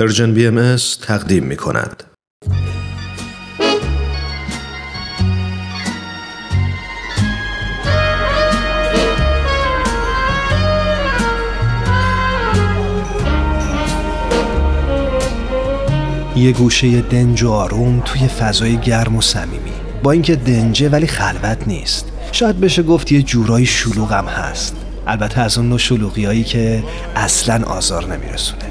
پرژن بی ام تقدیم می کند. یه گوشه دنج و آروم توی فضای گرم و صمیمی. با اینکه دنجه ولی خلوت نیست. شاید بشه گفت یه جورایی شلوغم هست. البته از اون نوع شلوغی که اصلا آزار نمیرسونه.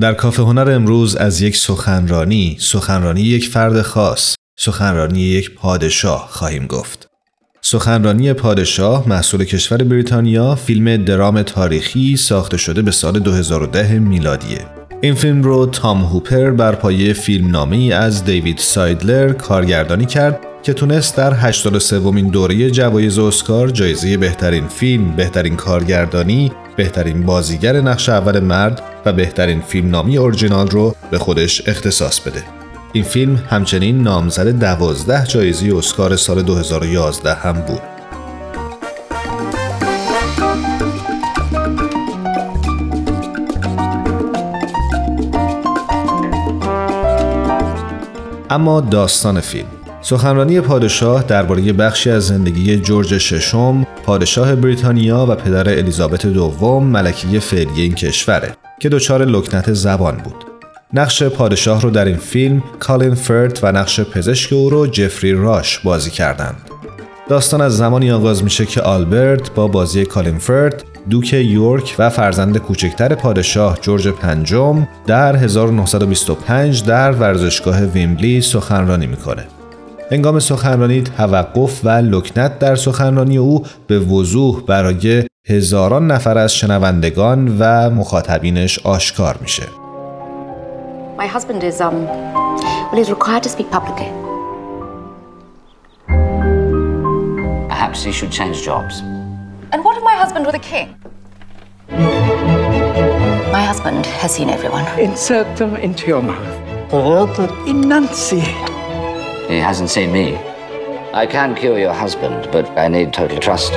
در کافه هنر امروز از یک سخنرانی، سخنرانی یک فرد خاص، سخنرانی یک پادشاه خواهیم گفت. سخنرانی پادشاه محصول کشور بریتانیا فیلم درام تاریخی ساخته شده به سال 2010 میلادیه. این فیلم رو تام هوپر بر پایه فیلم نامی از دیوید سایدلر کارگردانی کرد که تونست در 83 ومین دوره جوایز اسکار جایزه بهترین فیلم، بهترین کارگردانی، بهترین بازیگر نقش اول مرد و بهترین فیلم نامی اورجینال رو به خودش اختصاص بده. این فیلم همچنین نامزد دوازده جایزه اسکار سال 2011 هم بود. اما داستان فیلم سخنرانی پادشاه درباره بخشی از زندگی جورج ششم، پادشاه بریتانیا و پدر الیزابت دوم ملکه فعلی این کشوره که دچار لکنت زبان بود. نقش پادشاه رو در این فیلم کالین فرت و نقش پزشک او رو جفری راش بازی کردند. داستان از زمانی آغاز میشه که آلبرت با بازی کالین فرت دوک یورک و فرزند کوچکتر پادشاه جورج پنجم در 1925 در ورزشگاه ویمبلی سخنرانی می‌کنه. هنگام سخنرانی توقف و لکنت در سخنرانی او به وضوح برای هزاران نفر از شنوندگان و مخاطبینش آشکار میشه. My husband is um well he's required to speak publicly. Perhaps he should change jobs. And what if my husband were the king? My husband has seen everyone. Insert them into your mouth. Enunciate. He hasn't seen me. I can cure your husband, but I need total trust.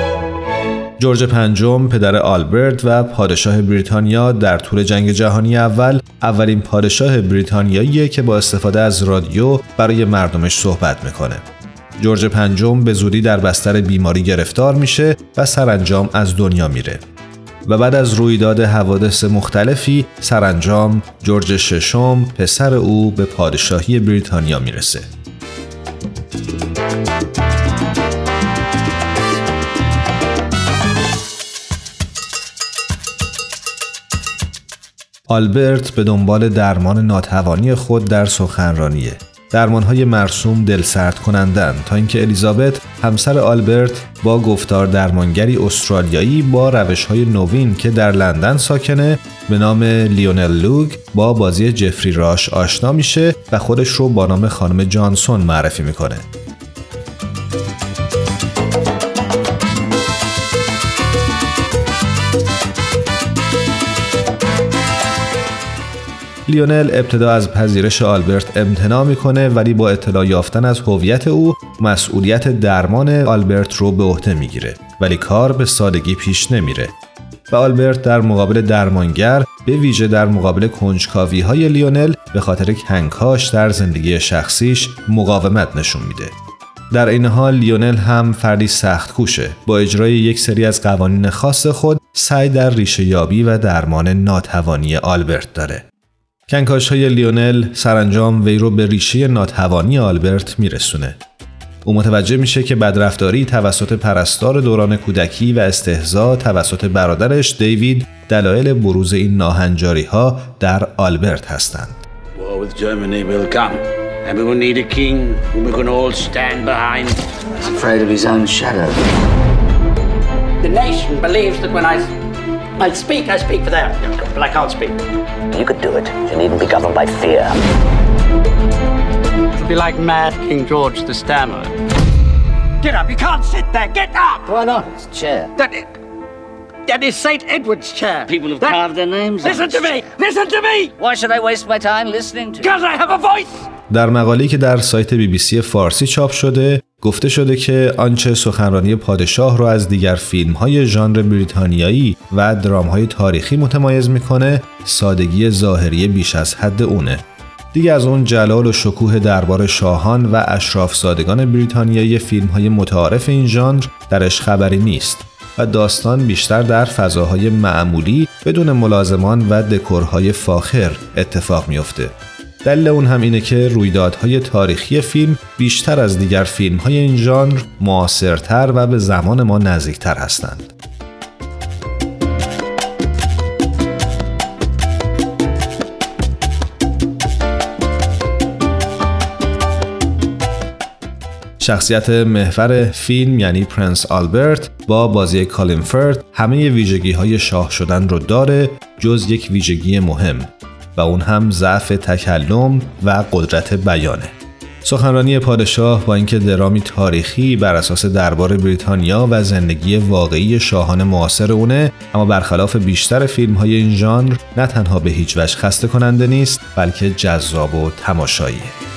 جورج پنجم پدر آلبرت و پادشاه بریتانیا در طول جنگ جهانی اول اولین پادشاه بریتانیاییه که با استفاده از رادیو برای مردمش صحبت می‌کنه. جورج پنجم به زودی در بستر بیماری گرفتار میشه و سرانجام از دنیا میره. و بعد از رویداد حوادث مختلفی سرانجام جورج ششم پسر او به پادشاهی بریتانیا می‌رسه. آلبرت به دنبال درمان ناتوانی خود در سخنرانیه. درمانهای مرسوم دل سرد کنندن تا اینکه الیزابت همسر آلبرت با گفتار درمانگری استرالیایی با روشهای نوین که در لندن ساکنه به نام لیونل لوگ با بازی جفری راش آشنا میشه و خودش رو با نام خانم جانسون معرفی می‌کنه. لیونل ابتدا از پذیرش آلبرت امتناع می‌کنه ولی با اطلاع یافتن از هویت او مسئولیت درمان آلبرت رو به عهده می‌گیره ولی کار به سادگی پیش نمیره. و آلبرت در مقابل درمانگر به ویژه در مقابل کنجکاوی های لیونل به خاطر کنکاش در زندگی شخصیش مقاومت نشون میده. در این حال لیونل هم فردی سخت کوشه با اجرای یک سری از قوانین خاص خود سعی در ریشه یابی و درمان ناتوانی آلبرت داره. کنکاش های لیونل سرانجام وی رو به ریشه ناتوانی آلبرت میرسونه. او متوجه میشه که بدرفتاری توسط پرستار دوران کودکی و استهزا توسط برادرش دیوید دلایل بروز این ناهنجاری ها در آلبرت هستند. The nation believes that when I I speak, I speak for them, but I can't speak. You could do it. You needn't be governed by fear. It'll be like mad King George the Stammerer. Get up! You can't sit there! Get up! Why not? It's a chair. That, that is St. Edward's chair. People have that, carved their names Listen to me! Listen to me! Why should I waste my time listening to Because I have a voice! در مقالی که در سایت بی بی سی فارسی چاپ شده گفته شده که آنچه سخنرانی پادشاه را از دیگر فیلم های ژانر بریتانیایی و درام های تاریخی متمایز می‌کنه سادگی ظاهری بیش از حد اونه. دیگه از اون جلال و شکوه دربار شاهان و اشراف زادگان بریتانیایی فیلم های متعارف این ژانر درش خبری نیست و داستان بیشتر در فضاهای معمولی بدون ملازمان و دکورهای فاخر اتفاق میافته. دلیل اون هم اینه که رویدادهای تاریخی فیلم بیشتر از دیگر فیلم های این ژانر معاصرتر و به زمان ما نزدیکتر هستند. شخصیت محور فیلم یعنی پرنس آلبرت با بازی کالین فرد همه ویژگی های شاه شدن رو داره جز یک ویژگی مهم و اون هم ضعف تکلم و قدرت بیانه. سخنرانی پادشاه با اینکه درامی تاریخی بر اساس دربار بریتانیا و زندگی واقعی شاهان معاصر اونه اما برخلاف بیشتر فیلم های این ژانر نه تنها به هیچ وجه خسته کننده نیست بلکه جذاب و تماشاییه